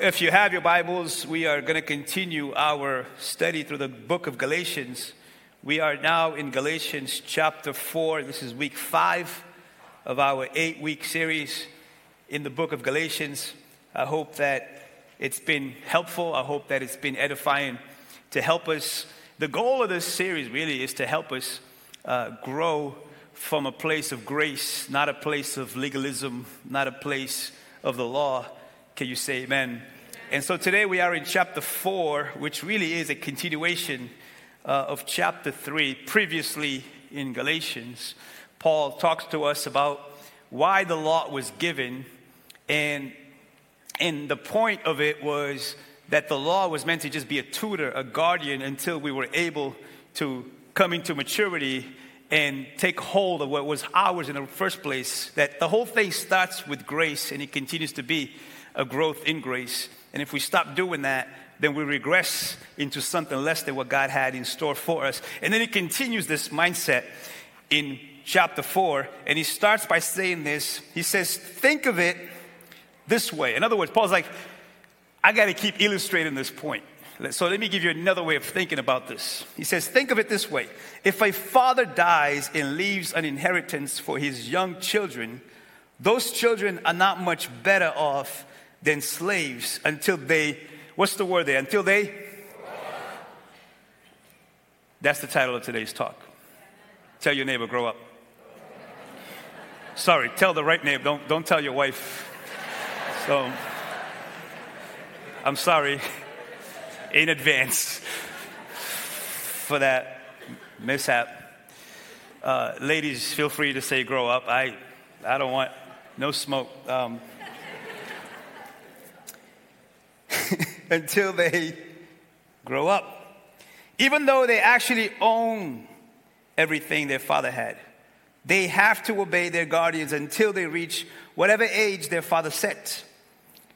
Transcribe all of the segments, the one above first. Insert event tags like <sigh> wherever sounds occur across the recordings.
If you have your Bibles, we are going to continue our study through the book of Galatians. We are now in Galatians chapter 4. This is week 5 of our eight week series in the book of Galatians. I hope that it's been helpful. I hope that it's been edifying to help us. The goal of this series really is to help us uh, grow from a place of grace, not a place of legalism, not a place of the law. Can you say amen? And so today we are in chapter 4, which really is a continuation uh, of chapter 3. Previously in Galatians, Paul talks to us about why the law was given. And, and the point of it was that the law was meant to just be a tutor, a guardian, until we were able to come into maturity and take hold of what was ours in the first place. That the whole thing starts with grace and it continues to be a growth in grace. And if we stop doing that, then we regress into something less than what God had in store for us. And then he continues this mindset in chapter 4, and he starts by saying this. He says, Think of it this way. In other words, Paul's like, I got to keep illustrating this point. So let me give you another way of thinking about this. He says, Think of it this way if a father dies and leaves an inheritance for his young children, those children are not much better off than slaves until they, what's the word there? Until they? That's the title of today's talk. Tell your neighbor, grow up. Sorry, tell the right neighbor, don't, don't tell your wife. So, I'm sorry in advance for that mishap. Uh, ladies, feel free to say grow up. I, I don't want no smoke. Um, until they grow up. Even though they actually own everything their father had, they have to obey their guardians until they reach whatever age their father set.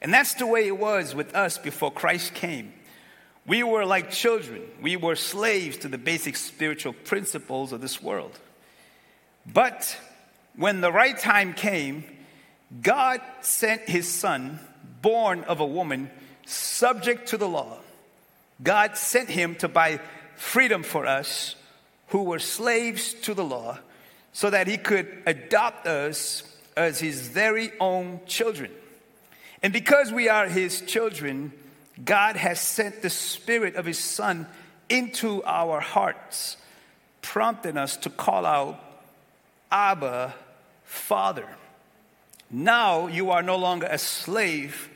And that's the way it was with us before Christ came. We were like children, we were slaves to the basic spiritual principles of this world. But when the right time came, God sent his son, born of a woman subject to the law. God sent him to buy freedom for us who were slaves to the law so that he could adopt us as his very own children. And because we are his children, God has sent the spirit of his son into our hearts, prompting us to call out, Abba, Father. Now you are no longer a slave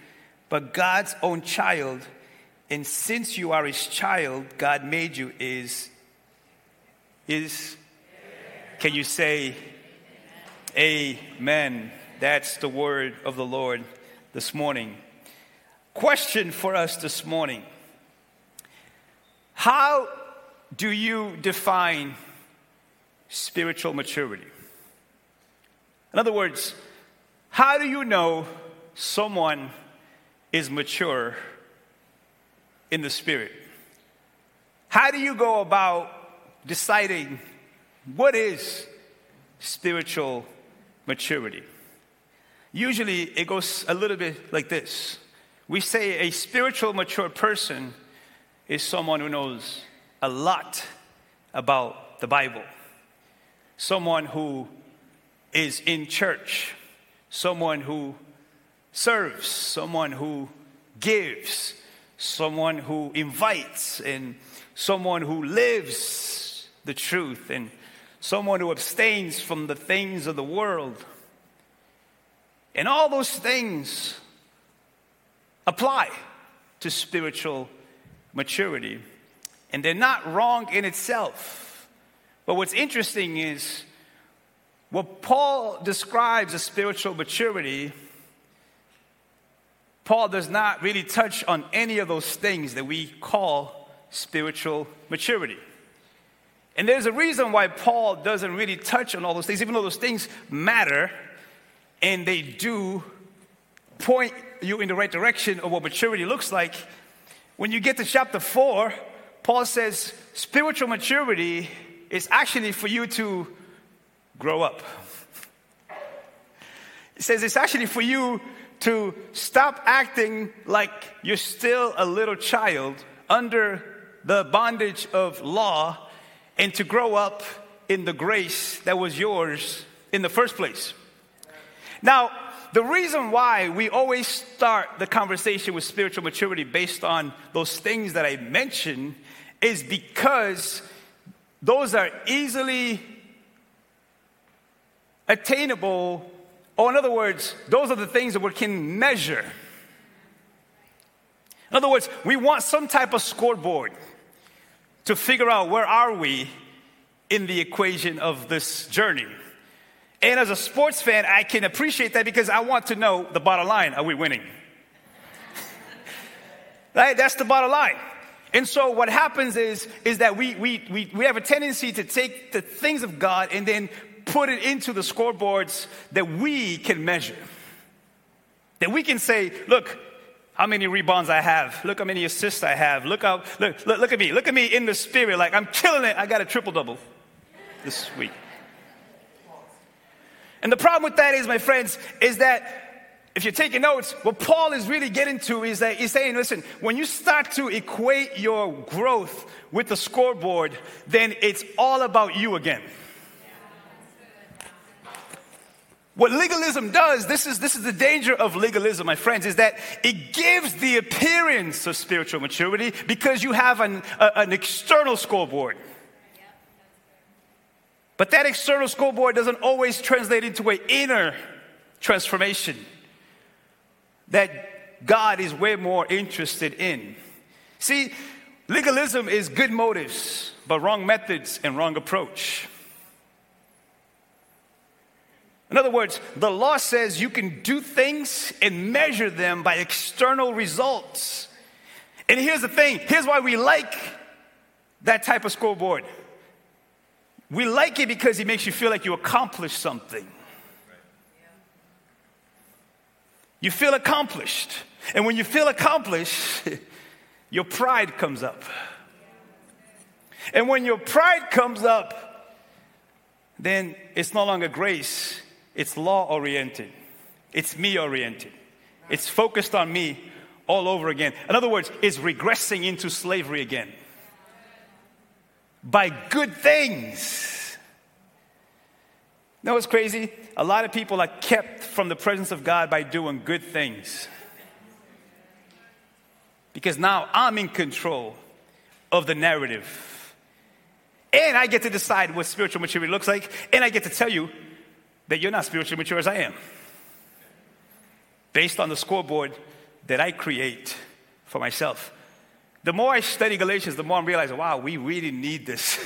but God's own child. And since you are his child, God made you is, is, can you say, Amen. That's the word of the Lord this morning. Question for us this morning How do you define spiritual maturity? In other words, how do you know someone is mature in the spirit. How do you go about deciding what is spiritual maturity? Usually it goes a little bit like this. We say a spiritual mature person is someone who knows a lot about the Bible, someone who is in church, someone who serves, someone who gives, someone who invites, and someone who lives the truth, and someone who abstains from the things of the world. And all those things apply to spiritual maturity. And they're not wrong in itself. But what's interesting is what Paul describes as spiritual maturity Paul does not really touch on any of those things that we call spiritual maturity. And there's a reason why Paul doesn't really touch on all those things, even though those things matter and they do point you in the right direction of what maturity looks like. When you get to chapter 4, Paul says spiritual maturity is actually for you to grow up. He says it's actually for you to stop acting like you're still a little child under the bondage of law and to grow up in the grace that was yours in the first place. Now, the reason why we always start the conversation with spiritual maturity based on those things that I mentioned is because those are easily attainable, or in other words, those are the things that we can measure. In other words, we want some type of scoreboard to figure out where are we in the equation of this journey. And as a sports fan, I can appreciate that because I want to know the bottom line. Are we winning? <laughs> right? That's the bottom line. And so what happens is, is that we, we, we, we have a tendency to take the things of God and then put it into the scoreboards that we can measure. That we can say, look, how many rebounds I have. Look how many assists I have. Look how, look, look, look at me. Look at me in the spirit. Like I'm killing it. I got a triple double this week. And the problem with that is, my friends, is that if you're taking notes, what Paul is really getting to is that he's saying, listen, when you start to equate your growth with the scoreboard, then it's all about you again. What legalism does, this is, this is the danger of legalism, my friends, is that it gives the appearance of spiritual maturity because you have an, a, an external scoreboard. But that external scoreboard doesn't always translate into an inner transformation that God is way more interested in. See, legalism is good motives, but wrong methods and wrong approach. In other words, the law says you can do things and measure them by external results. And here's the thing here's why we like that type of scoreboard. We like it because it makes you feel like you accomplished something. You feel accomplished. And when you feel accomplished, <laughs> your pride comes up. And when your pride comes up, then it's no longer grace, it's law oriented, it's me oriented, it's focused on me all over again. In other words, it's regressing into slavery again by good things. You know what's crazy? A lot of people are kept from the presence of God by doing good things. Because now I'm in control of the narrative. And I get to decide what spiritual maturity looks like. And I get to tell you that you're not spiritually mature as I am. Based on the scoreboard that I create for myself. The more I study Galatians, the more I'm realizing, wow, we really need this.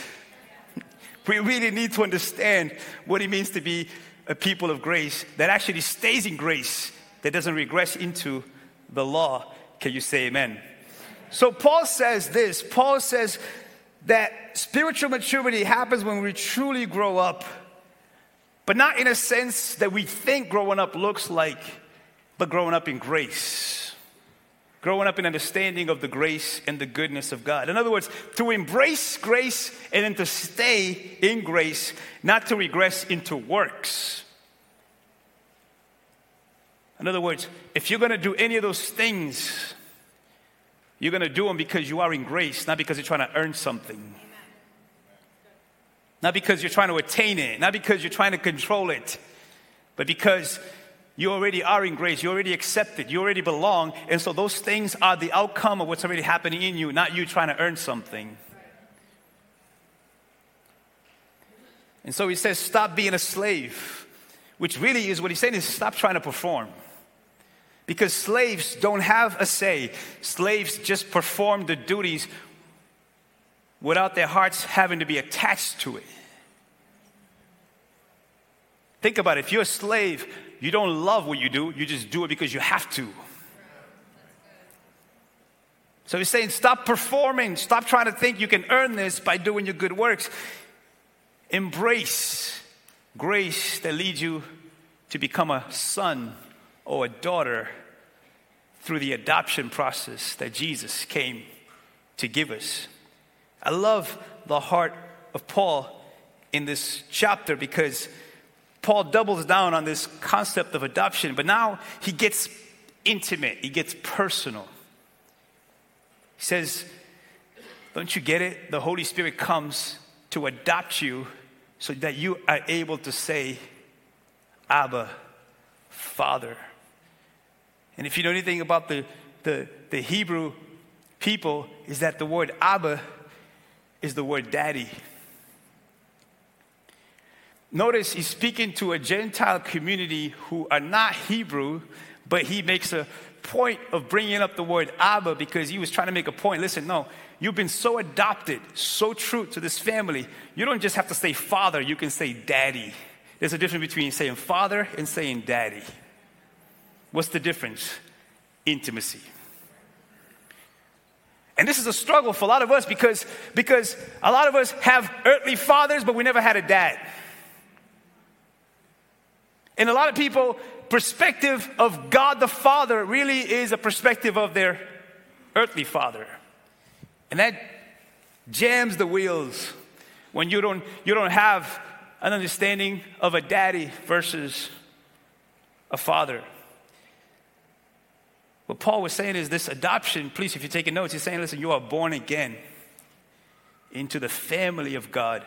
<laughs> we really need to understand what it means to be a people of grace that actually stays in grace, that doesn't regress into the law. Can you say amen? So Paul says this Paul says that spiritual maturity happens when we truly grow up, but not in a sense that we think growing up looks like, but growing up in grace growing up in understanding of the grace and the goodness of God. In other words, to embrace grace and then to stay in grace, not to regress into works. In other words, if you're going to do any of those things, you're going to do them because you are in grace, not because you're trying to earn something. Not because you're trying to attain it, not because you're trying to control it, but because you already are in grace. You already accepted. You already belong. And so those things are the outcome of what's already happening in you, not you trying to earn something. And so he says, stop being a slave, which really is what he's saying is stop trying to perform. Because slaves don't have a say, slaves just perform the duties without their hearts having to be attached to it. Think about it. If you're a slave, you don't love what you do, you just do it because you have to. So he's saying, stop performing, stop trying to think you can earn this by doing your good works. Embrace grace that leads you to become a son or a daughter through the adoption process that Jesus came to give us. I love the heart of Paul in this chapter because Paul doubles down on this concept of adoption, but now he gets intimate, he gets personal. He says, Don't you get it? The Holy Spirit comes to adopt you so that you are able to say, Abba, Father. And if you know anything about the, the, the Hebrew people, is that the word Abba is the word daddy. Notice he's speaking to a Gentile community who are not Hebrew, but he makes a point of bringing up the word Abba because he was trying to make a point. Listen, no, you've been so adopted, so true to this family. You don't just have to say father, you can say daddy. There's a difference between saying father and saying daddy. What's the difference? Intimacy. And this is a struggle for a lot of us because, because a lot of us have earthly fathers, but we never had a dad. And a lot of people, perspective of God the Father really is a perspective of their earthly father. And that jams the wheels when you don't, you don't have an understanding of a daddy versus a father. What Paul was saying is this adoption, please, if you're taking notes, he's saying, listen, you are born again into the family of God,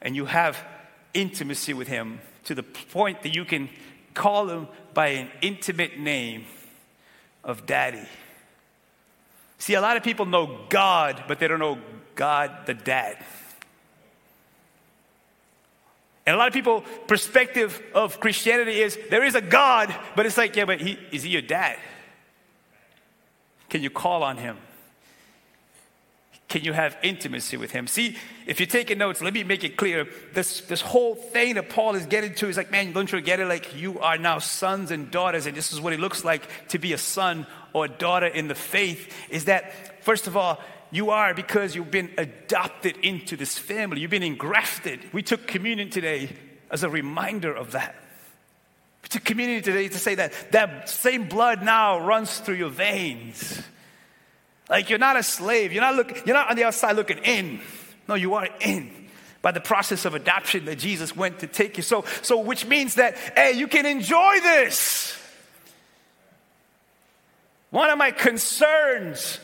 and you have intimacy with Him to the point that you can call Him by an intimate name of Daddy. See, a lot of people know God, but they don't know God the Dad. And a lot of people' perspective of Christianity is there is a God, but it's like, yeah, but he, is he your dad? Can you call on him? Can you have intimacy with him? See, if you're taking notes, let me make it clear. This, this whole thing that Paul is getting to is like, man, don't you get it? Like, you are now sons and daughters, and this is what it looks like to be a son or a daughter in the faith. Is that, first of all, you are because you've been adopted into this family, you've been engrafted. We took communion today as a reminder of that. We community today to say that that same blood now runs through your veins. Like you're not a slave. You're not look, you're not on the outside looking in. No, you are in by the process of adoption that Jesus went to take you. So, so which means that hey, you can enjoy this. One of my concerns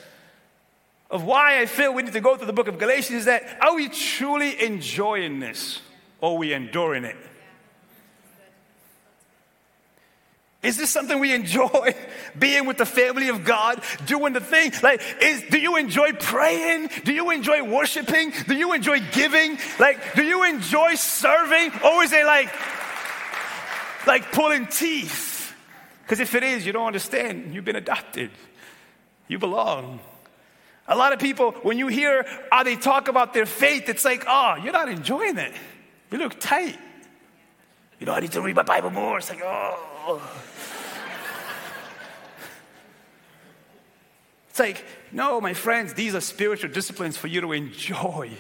of why I feel we need to go through the book of Galatians is that are we truly enjoying this or are we enduring it? Is this something we enjoy? <laughs> Being with the family of God, doing the thing? Like, is, do you enjoy praying? Do you enjoy worshiping? Do you enjoy giving? Like, do you enjoy serving? Or is it like, like pulling teeth? Because if it is, you don't understand. You've been adopted. You belong. A lot of people, when you hear how they talk about their faith, it's like, oh, you're not enjoying it. You look tight. You know, I need to read my Bible more. It's like, oh. It's like, no, my friends, these are spiritual disciplines for you to enjoy.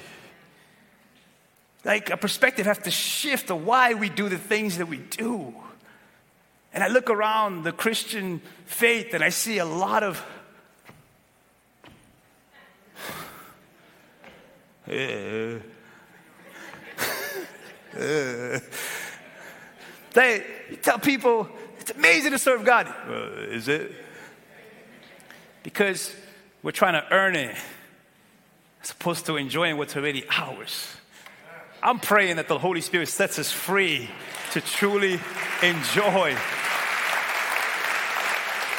Like a perspective has to shift of why we do the things that we do. And I look around the Christian faith and I see a lot of. <sighs> <sighs> <sighs> They tell people it's amazing to serve God. Uh, is it? Because we're trying to earn it as opposed to enjoying what's already ours. I'm praying that the Holy Spirit sets us free to truly enjoy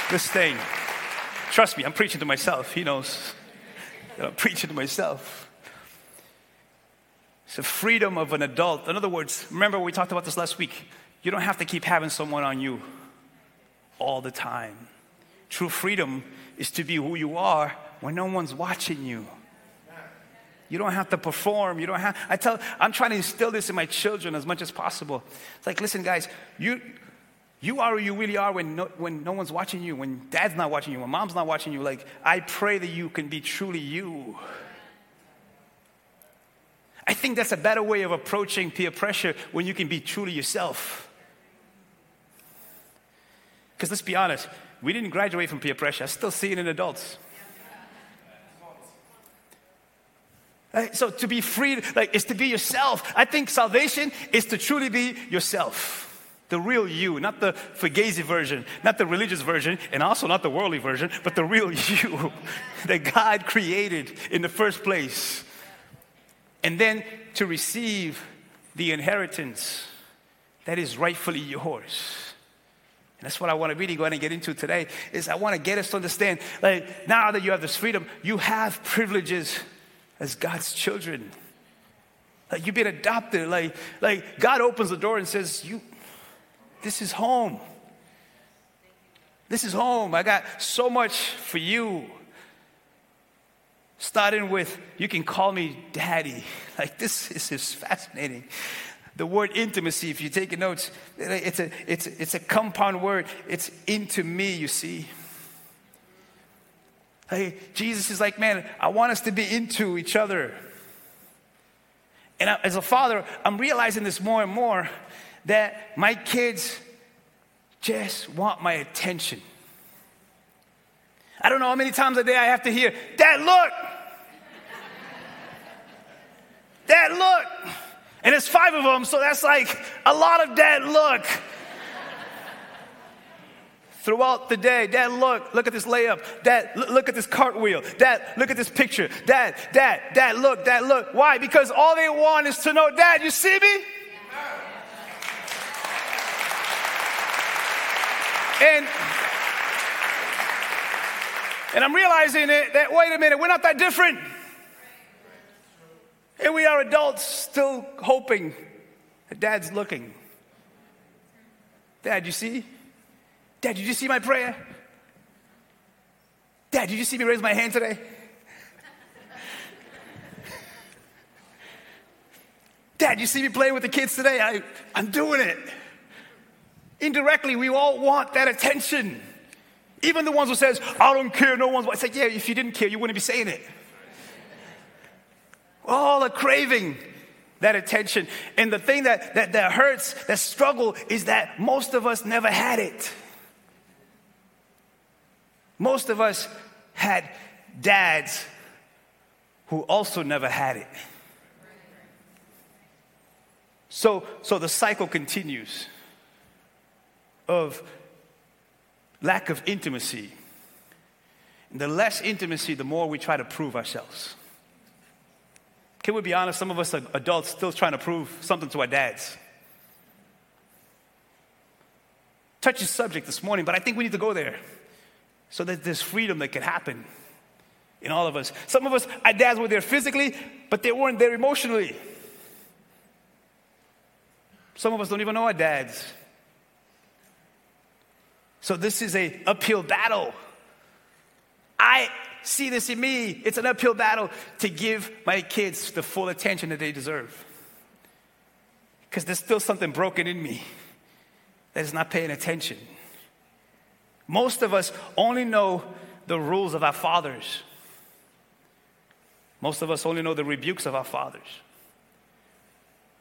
this thing. Trust me, I'm preaching to myself. He knows that I'm preaching to myself. It's the freedom of an adult. In other words, remember we talked about this last week. You don't have to keep having someone on you all the time. True freedom is to be who you are when no one's watching you. You don't have to perform. You don't have. I tell. I'm trying to instill this in my children as much as possible. It's like, listen, guys, you, you are who you really are when no, when no one's watching you, when dad's not watching you, when mom's not watching you. Like, I pray that you can be truly you. I think that's a better way of approaching peer pressure when you can be truly yourself. Because let's be honest, we didn't graduate from peer pressure. I still see it in adults. Right? So to be free, like, is to be yourself. I think salvation is to truly be yourself. The real you, not the Fugazi version, not the religious version, and also not the worldly version, but the real <laughs> you <laughs> that God created in the first place. And then to receive the inheritance that is rightfully yours. That's what I want to really go ahead and get into today is I want to get us to understand like now that you have this freedom, you have privileges as God's children. Like you've been adopted. Like, like God opens the door and says, You this is home. This is home. I got so much for you. Starting with, you can call me daddy. <laughs> Like, this is just fascinating. The word intimacy, if you take notes, it's a, it's, it's a compound word. It's into me, you see. Hey, Jesus is like, man, I want us to be into each other. And I, as a father, I'm realizing this more and more that my kids just want my attention. I don't know how many times a day I have to hear, Dad, look! <laughs> Dad, look! And it's five of them, so that's like a lot of dad, look. Throughout the day, Dad, look, look at this layup. Dad, look at this cartwheel. Dad, look at this picture. Dad, Dad, Dad, look, Dad, look. Why? Because all they want is to know, Dad, you see me? And and I'm realizing that, that wait a minute, we're not that different. Here we are adults still hoping that dad's looking. Dad, you see? Dad, did you see my prayer? Dad, did you see me raise my hand today? Dad, you see me playing with the kids today? I, I'm doing it. Indirectly, we all want that attention. Even the ones who says, I don't care, no one's. I say, yeah, if you didn't care, you wouldn't be saying it all are craving that attention. And the thing that, that, that hurts, that struggle, is that most of us never had it. Most of us had dads who also never had it. So, so the cycle continues of lack of intimacy. And the less intimacy, the more we try to prove ourselves. Can we be honest? Some of us are adults still trying to prove something to our dads. Touchy subject this morning, but I think we need to go there so that there's freedom that can happen in all of us. Some of us, our dads were there physically, but they weren't there emotionally. Some of us don't even know our dads. So this is a uphill battle. I see this in me. It's an uphill battle to give my kids the full attention that they deserve. Because there's still something broken in me that is not paying attention. Most of us only know the rules of our fathers. Most of us only know the rebukes of our fathers.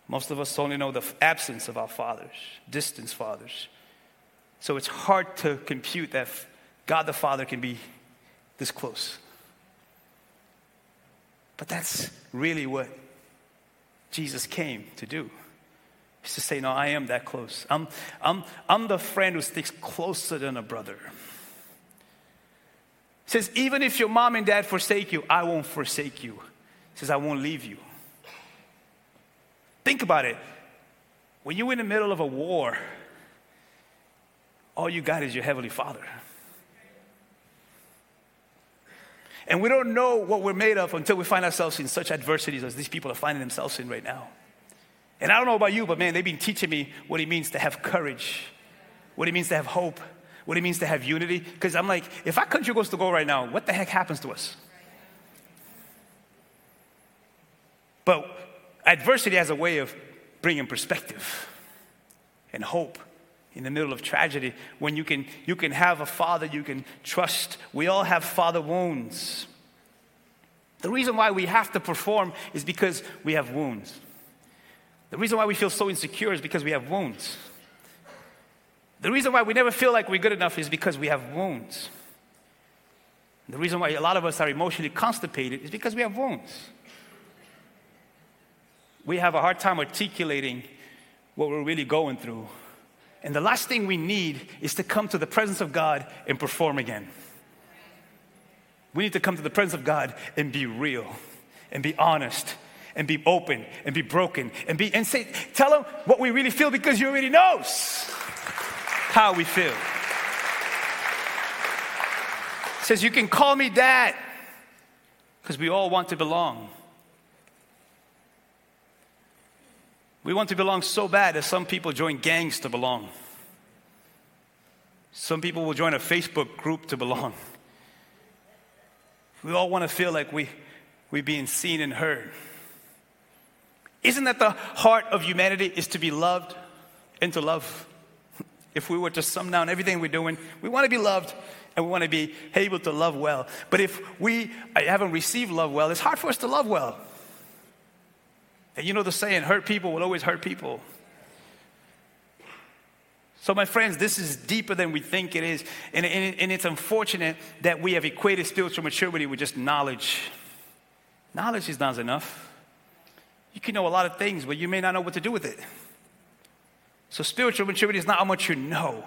Most of us only know the absence of our fathers, distant fathers. So it's hard to compute that God the Father can be this close. But that's really what Jesus came to do. Is to say, No, I am that close. I'm, I'm, I'm the friend who sticks closer than a brother. says, Even if your mom and dad forsake you, I won't forsake you. says, I won't leave you. Think about it. When you're in the middle of a war, all you got is your Heavenly Father. And we don't know what we're made of until we find ourselves in such adversities as these people are finding themselves in right now. And I don't know about you, but man, they've been teaching me what it means to have courage, what it means to have hope, what it means to have unity. Because I'm like, if our country goes to go right now, what the heck happens to us? But adversity has a way of bringing perspective and hope in the middle of tragedy when you can, you can have a father you can trust. We all have father wounds. The reason why we have to perform is because we have wounds. The reason why we feel so insecure is because we have wounds. The reason why we never feel like we're good enough is because we have wounds. The reason why a lot of us are emotionally constipated is because we have wounds. we have a hard time articulating what we're really going through. And the last thing we need is to come to the presence of God and perform again. We need to come to the presence of God and be real and be honest and be open and be broken and be and say tell him what we really feel because he already knows how we feel. says you can call me dad because we all want to belong. We want to belong so bad that some people join gangs to belong. Some people will join a Facebook group to belong. We all want to feel like we, we're being seen and heard. Isn't that the heart of humanity is to be loved and to love? If we were to sum down everything we're doing, we want to be loved and we want to be able to love well. But if we haven't received love well, it's hard for us to love well. And you know the saying, hurt people will always hurt people. So, my friends, this is deeper than we think it is. And, and, and, it's unfortunate that we have equated spiritual maturity with just knowledge. Knowledge is not enough. You can know a lot of things, but you may not know what to do with it. So, spiritual maturity is not how much you know.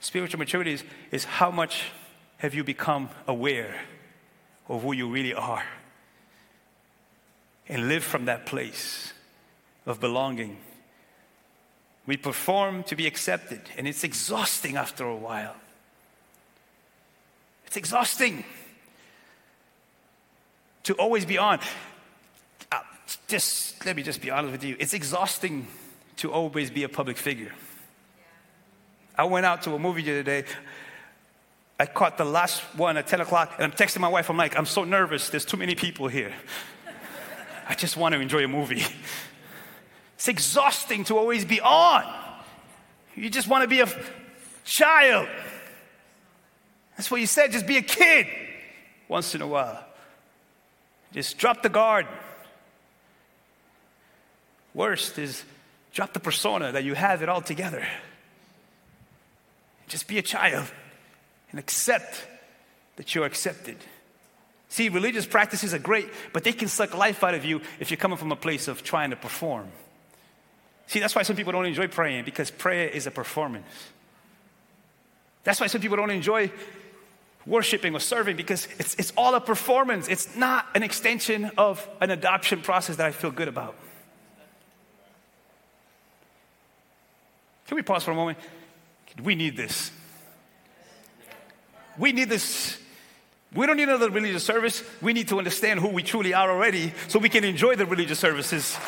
Spiritual maturity is, is how much have you become aware of who you really are and live from that place of belonging. We perform to be accepted, and it's exhausting after a while. It's exhausting to always be on. Uh, just let me just be honest with you. It's exhausting to always be a public figure. I went out to a movie the other day. I caught the last one at 10 o'clock, and I'm texting my wife. I'm like, I'm so nervous. There's too many people here. I just want to enjoy a movie. It's exhausting to always be on. You just want to be a child. That's what you said, just be a kid once in a while. Just drop the guard. Worst is drop the persona that you have it all together. Just be a child and accept that you're accepted. See, religious practices are great, but they can suck life out of you if you're coming from a place of trying to perform. See, that's why some people don't enjoy praying because prayer is a performance. That's why some people don't enjoy worshiping or serving because it's, it's all a performance. It's not an extension of an adoption process that I feel good about. Can we pause for a moment? We need this. We need this. We don't need another religious service. We need to understand who we truly are already so we can enjoy the religious services.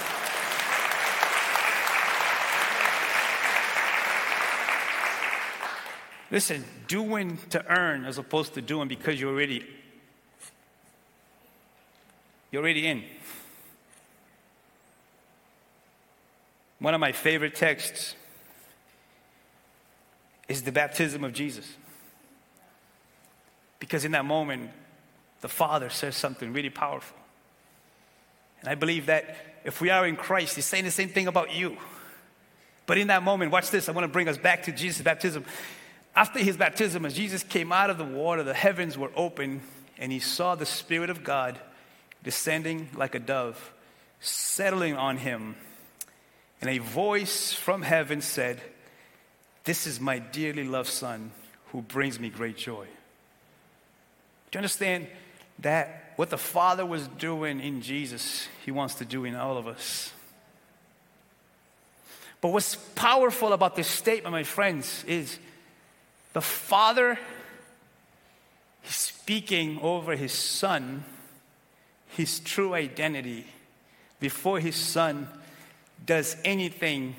Listen, doing to earn as opposed to doing because you're already you're already in. One of my favorite texts is the baptism of Jesus. Because in that moment, the Father says something really powerful. And I believe that if we are in Christ, He's saying the same thing about you. But in that moment, watch this, I want to bring us back to Jesus' baptism. After his baptism, as Jesus came out of the water, the heavens were open, and he saw the Spirit of God descending like a dove, settling on him. And a voice from heaven said, This is my dearly loved Son who brings me great joy. Do you understand that what the Father was doing in Jesus, He wants to do in all of us? But what's powerful about this statement, my friends, is the Father is speaking over His Son, His true identity, before His Son does anything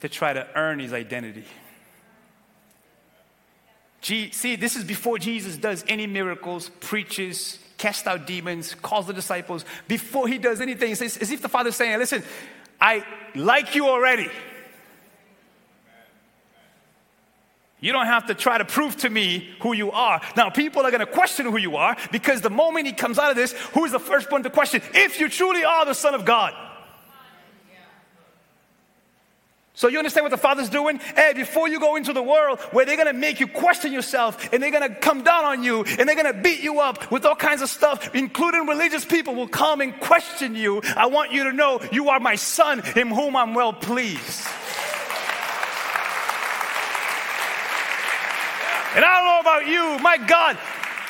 to try to earn His identity. See, this is before Jesus does any miracles, preaches, casts out demons, calls the disciples. Before he does anything, it's as if the Father's saying, Listen, I like you already. You don't have to try to prove to me who you are. Now, people are going to question who you are because the moment he comes out of this, who is the first one to question? If you truly are the Son of God. So you understand what the Father's doing? Hey, before you go into the world where they're gonna make you question yourself and they're gonna come down on you and they're gonna beat you up with all kinds of stuff, including religious people will come and question you. I want you to know you are my son in whom I'm well pleased. And I don't know about you, my God,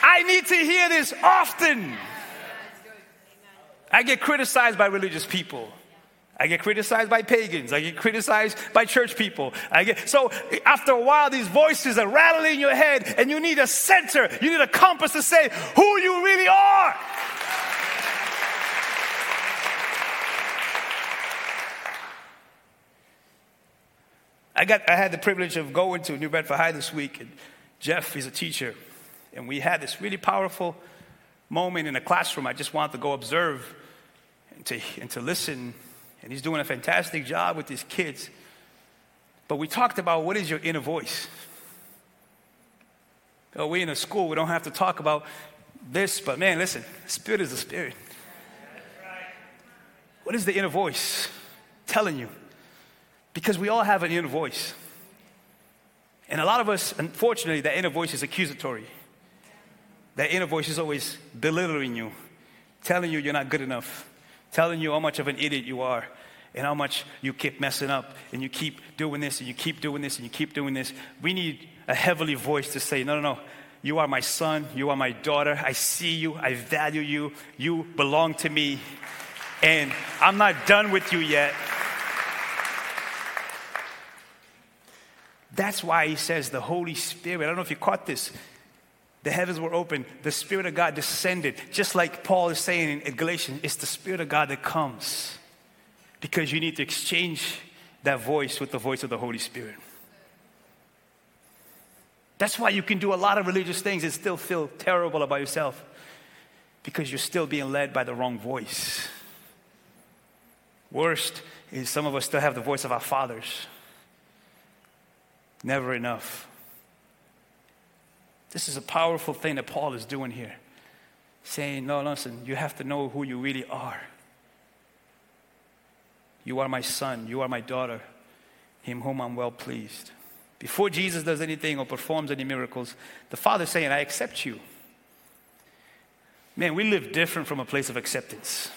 I need to hear this often. I get criticized by religious people. I get criticized by pagans. I get criticized by church people. I get, so after a while, these voices are rattling in your head, and you need a center. You need a compass to say who you really are. I got I had the privilege of going to New Bedford High this week, and Jeff is a teacher, and we had this really powerful moment in a classroom. I just wanted to go observe and to, and to listen and he's doing a fantastic job with his kids. But we talked about what is your inner voice. Oh, we in a school, we don't have to talk about this, but man, listen, spirit is the spirit. What is the inner voice telling you? Because we all have an inner voice. And a lot of us, unfortunately, that inner voice is accusatory. That inner voice is always belittling you, telling you you're not good enough, telling you how much of an idiot you are and how much you keep messing up and you keep doing this and you keep doing this and you keep doing this. We need a heavenly voice to say, no, no, no. You are my son. You are my daughter. I see you. I value you. You belong to me. And I'm not done with you yet. That's why he says the Holy Spirit. I don't know if you caught this. The heavens were open. The Spirit of God descended. Just like Paul is saying in Galatians, it's the Spirit of God that comes because you need to exchange that voice with the voice of the Holy Spirit. That's why you can do a lot of religious things and still feel terrible about yourself because you're still being led by the wrong voice. Worst is some of us still have the voice of our fathers. Never enough. This is a powerful thing that Paul is doing here. Saying, no, listen, you have to know who you really are. You are my son, you are my daughter, him whom I'm well pleased. Before Jesus does anything or performs any miracles, the Father's saying, I accept you. Man, we live different from a place of acceptance.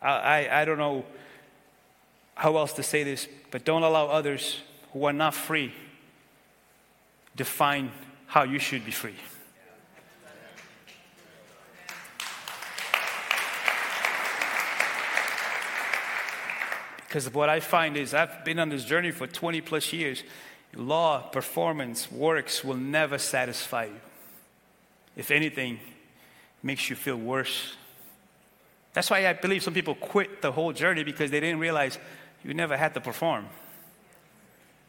I, I, I don't know how else to say this, but don't allow others who are not free define how you should be free. Because what I find is I've been on this journey for 20 plus years. Law, performance, works will never satisfy you. If anything, makes you feel worse. That's why I believe some people quit the whole journey because they didn't realize you never had to perform.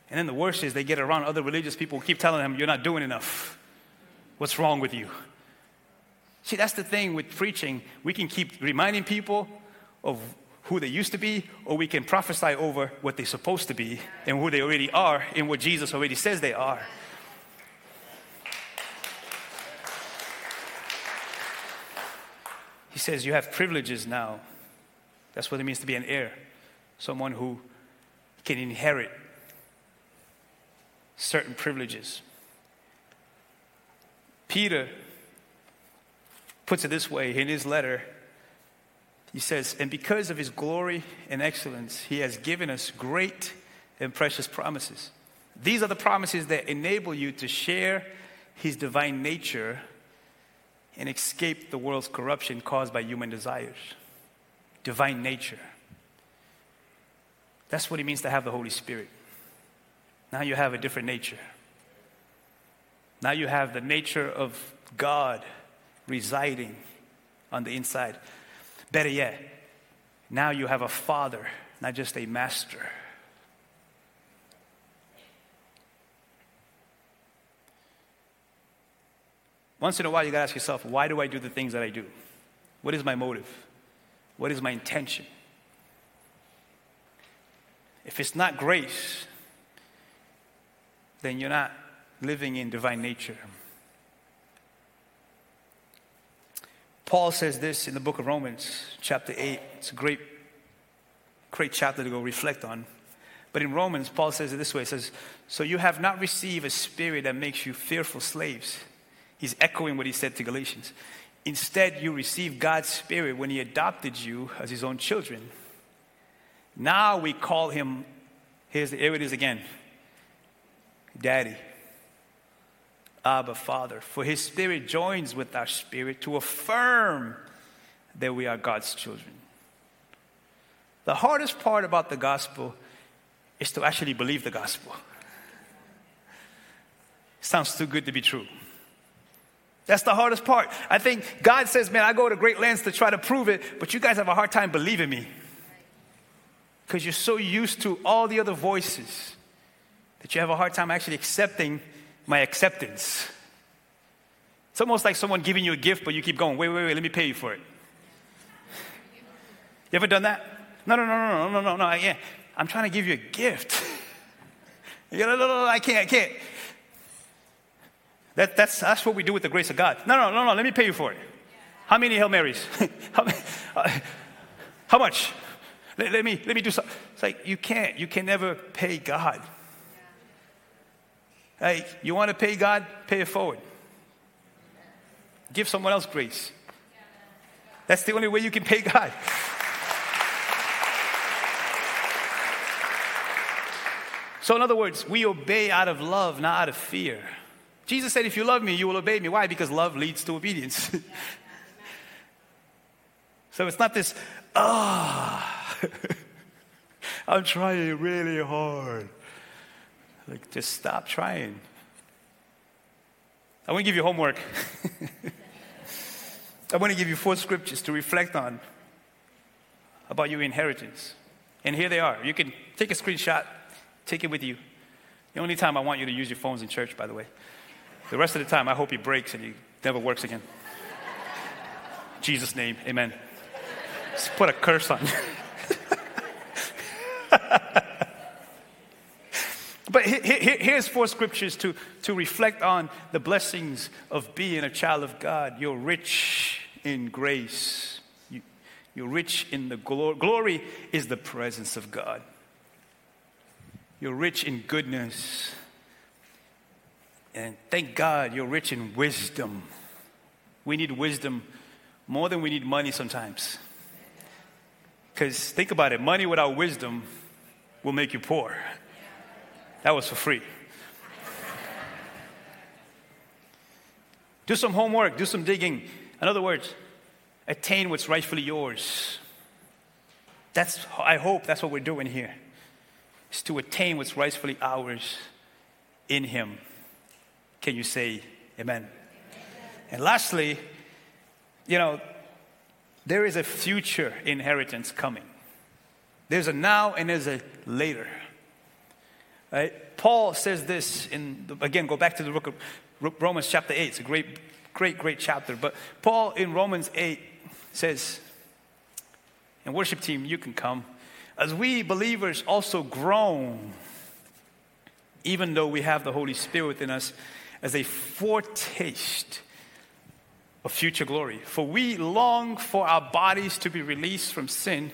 And then the worst is they get around other religious people who keep telling them, You're not doing enough. What's wrong with you? See, that's the thing with preaching. We can keep reminding people of who they used to be, or we can prophesy over what they're supposed to be and who they already are and what Jesus already says they are. He says, You have privileges now. That's what it means to be an heir someone who can inherit certain privileges. Peter puts it this way in his letter. He says, And because of his glory and excellence, he has given us great and precious promises. These are the promises that enable you to share his divine nature and escape the world's corruption caused by human desires. Divine nature. That's what it means to have the Holy Spirit. Now you have a different nature. Now you have the nature of God residing on the inside. Better yet, now you have a father, not just a master. Once in a while, you gotta ask yourself, why do I do the things that I do? What is my motive? What is my intention? If it's not grace, then you're not living in divine nature. Paul says this in the book of Romans, chapter 8. It's a great, great chapter to go reflect on. But in Romans, Paul says it this way He says, So you have not received a spirit that makes you fearful slaves. He's echoing what he said to Galatians. Instead, you received God's spirit when he adopted you as his own children. Now we call him, here's here it is again Daddy. Abba, Father. For his spirit joins with our spirit to affirm that we are God's children. The hardest part about the gospel is to actually believe the gospel. Sounds too good to be true. That's the hardest part. I think God says, man, I go to great lengths to try to prove it, but you guys have a hard time believing me. Because you're so used to all the other voices that you have a hard time actually accepting my acceptance. It's almost like someone giving you a gift, but you keep going, wait, wait, wait, let me pay you for it. You ever done that? No, no, no, no, no, no, no, no, yeah. I'm trying to give you a gift. <laughs> you know, no, no, no, I can't, I can't. That, that's, that's what we do with the grace of God. No, no, no, no, let me pay you for it. How many Hail Marys? <laughs> how, uh, how, much? Let, let, me, let me do something. It's like, you can't. You can never pay God. Hey, you want to pay God? Pay it forward. Give someone else grace. That's the only way you can pay God. So, in other words, we obey out of love, not out of fear. Jesus said, If you love me, you will obey me. Why? Because love leads to obedience. <laughs> so it's not this, ah, oh, <laughs> I'm trying really hard. Like, just stop trying. I want to give you homework. <laughs> I want to give you four scriptures to reflect on about your inheritance. And here they are. You can take a screenshot, take it with you. The only time I want you to use your phones in church, by the way. The rest of the time, I hope it breaks and it never works again. <laughs> Jesus' name, amen. Just put a curse on But here's four scriptures to, to reflect on the blessings of being a child of God. You're rich in grace, you, you're rich in the glory. Glory is the presence of God. You're rich in goodness. And thank God you're rich in wisdom. We need wisdom more than we need money sometimes. Because think about it money without wisdom will make you poor. That was for free. do some homework, do some digging. In other words, attain what's rightfully yours. That's, I hope that's what we're doing here, is to attain what's rightfully ours in Him. Can you say amen? amen? And lastly, you know, there is a future inheritance coming. There's a now and there's a later. Right? Paul says this in, again, go back to the book of Romans chapter 8. It's a great, great, great chapter. But Paul in Romans 8 says, and worship team, you can come. As we believers also groan, even though we have the Holy Spirit within us, as a foretaste of future glory. For we long for our bodies to be released from sin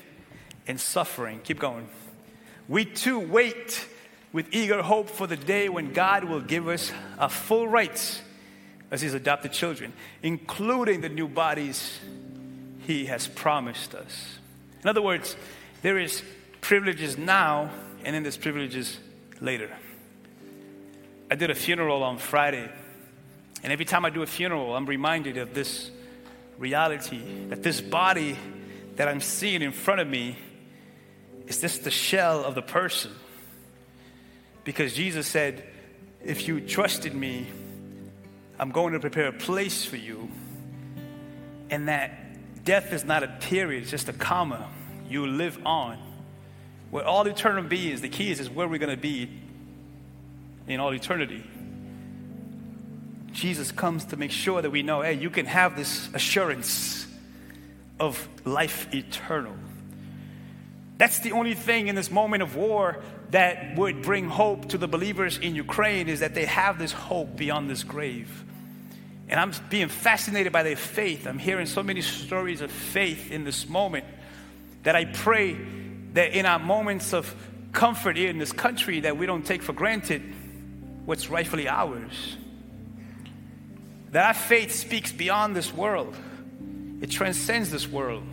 and suffering. Keep going. We too wait with eager hope for the day when God will give us our full rights as His adopted children, including the new bodies He has promised us. In other words, there is privileges now, and then there's privileges later. I did a funeral on Friday, and every time I do a funeral, I'm reminded of this reality that this body that I'm seeing in front of me is just the shell of the person because Jesus said, If you trusted me, I'm going to prepare a place for you. And that death is not a period, it's just a comma. You live on. Where all eternity is, the key is, is where we're going to be in all eternity. Jesus comes to make sure that we know, hey, you can have this assurance of life eternal. That's the only thing in this moment of war that would bring hope to the believers in Ukraine is that they have this hope beyond this grave. And I'm being fascinated by their faith. I'm hearing so many stories of faith in this moment that I pray that in our moments of comfort here in this country that we don't take for granted what's rightfully ours. That our faith speaks beyond this world. It transcends this world.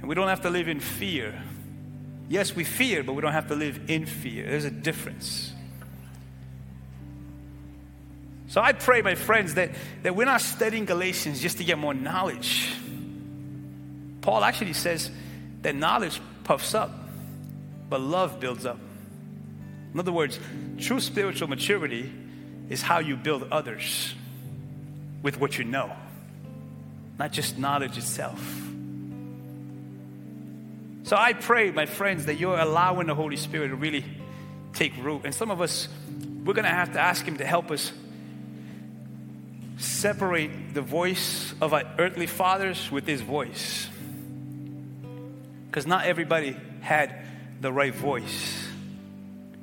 And we don't have to live in fear. Yes, we fear, but we don't have to live in fear. There's a difference. So I pray, my friends, that, that we're not studying Galatians just to get more knowledge. Paul actually says that knowledge puffs up, but love builds up. In other words, true spiritual maturity is how you build others with what you know, not just knowledge itself. So I pray, my friends, that you're allowing the Holy Spirit to really take root. And some of us, we're going to have to ask Him to help us separate the voice of our earthly fathers with His voice. Because not everybody had the right voice.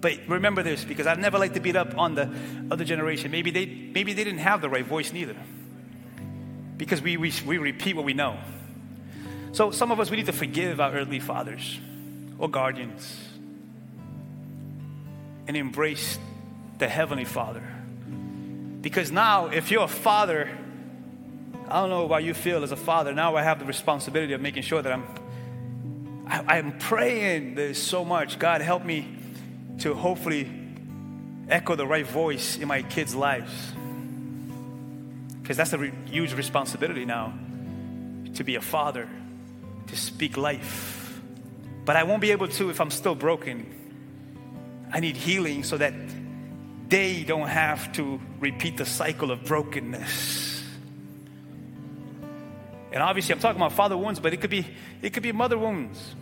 But remember this, because I never like to beat up on the other generation. Maybe they, maybe they didn't have the right voice neither. Because we, we, we repeat what we know. So some of us, we need to forgive our earthly fathers or guardians and embrace the Heavenly Father. Because now, if you're a father, I don't know how you feel as a father. Now I have the responsibility of making sure that I'm I, am praying there's so much. God, help me to hopefully echo the right voice in my kids' lives. Because that's a re- huge responsibility now to be a father, to speak life. But I won't be able to if I'm still broken. I need healing so that they don't have to repeat the cycle of brokenness. And obviously I'm talking about father wounds, but it could be it could be mother wounds.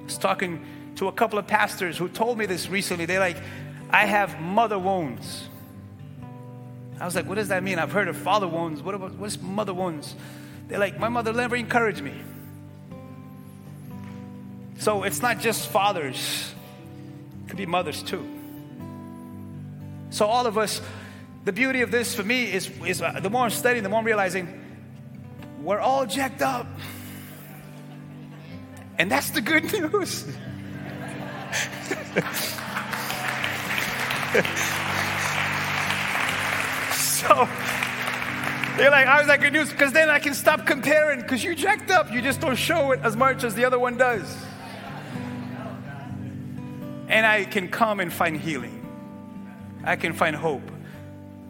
I was talking to a couple of pastors who told me this recently. They're like, I have mother wounds. I was like, what does that mean? I've heard of father wounds. What about what's mother wounds? They're like, my mother never encouraged me. So it's not just fathers, it could be mothers too. So all of us, the beauty of this for me is, is uh, the more I'm studying, the more I'm realizing we're all jacked up. And that's the good <laughs> news. <laughs> so they're like, how is that good news? Because then I can stop comparing because you jacked up. You just don't show it as much as the other one does. And I can come and find healing. I can find hope.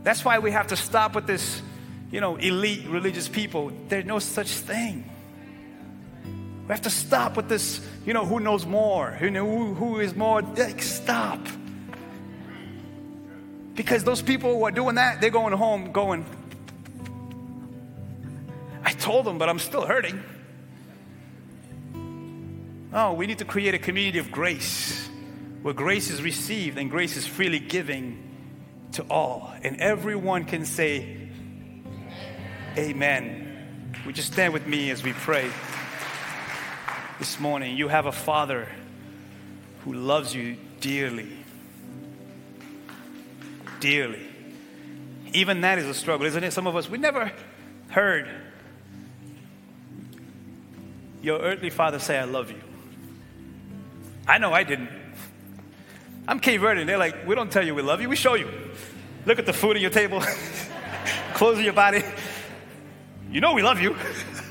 That's why we have to stop with this, you know, elite religious people. There's no such thing. We have to stop with this, you know, who knows more, know, who, who is more. Like, stop. Because those people who are doing that, they're going home going, told them, but I'm still hurting. Oh, we need to create a community of grace where grace is received and grace is freely giving to all. And everyone can say, Amen. Would you stand with me as we pray this morning? You have a Father who loves you dearly dearly. Even that is a struggle, isn't it? Some of us, we never heard your earthly father say, I love you. I know I didn't. I'm Cape Verdean. They're like, we don't tell you we love you, we show you. Look at the food on your table, <laughs> clothes on your body. You know we love you.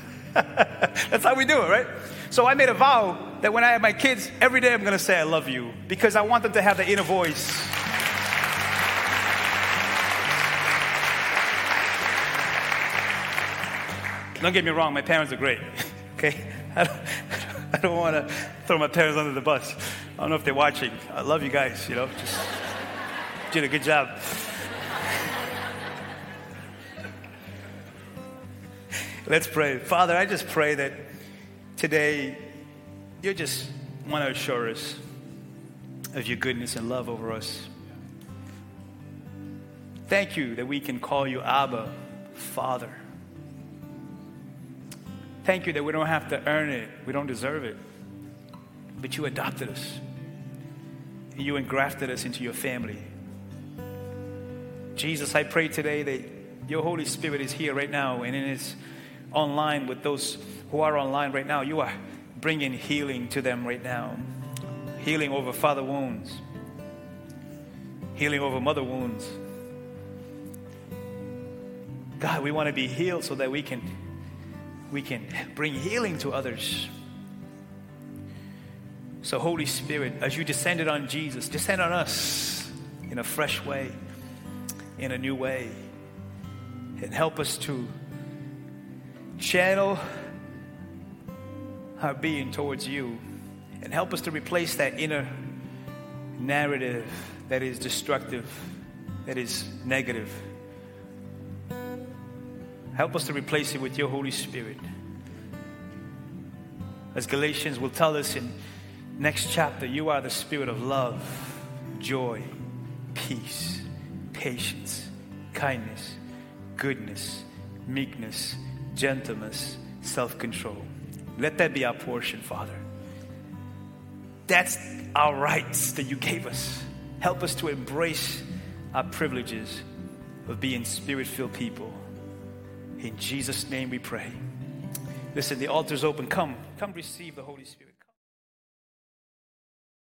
<laughs> That's how we do it, right? So I made a vow that when I have my kids, every day I'm going to say I love you because I want them to have the inner voice Don't get me wrong, my parents are great. <laughs> okay? <laughs> I don't, I don't want to throw my parents under the bus. I don't know if they're watching. I love you guys, you know, just did a good job. <laughs> Let's pray. Father, I just pray that today you just want to assure us of your goodness and love over us. Thank you that we can call you Abba, Father. Thank you that we don't have to earn it, we don't deserve it. But you adopted us, you engrafted us into your family. Jesus, I pray today that your Holy Spirit is here right now and it is online with those who are online right now. You are bringing healing to them right now. Healing over father wounds, healing over mother wounds. God, we want to be healed so that we can we can bring healing to others. So, Holy Spirit, as you descended on Jesus, descend on us in a fresh way, in a new way, and help us to channel our being towards you and help us to replace that inner narrative that is destructive, that is negative. Help us to replace it with your Holy Spirit. As Galatians will tell us in next chapter, you are the spirit of love, joy, peace, patience, kindness, goodness, meekness, gentleness, self-control. Let that be our portion, Father. That's our rights that you gave us. Help us to embrace our privileges of being spirit filled people. In Jesus' name we pray. Listen, the altar's open. Come, come receive the Holy Spirit.